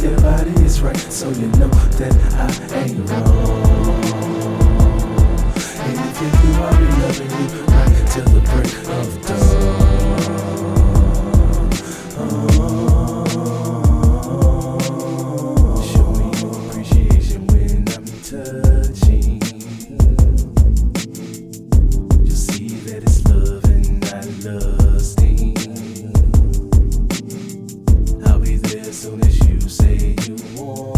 your body is right, so you know that I ain't soon as you say you want.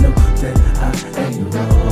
know that I ain't wrong.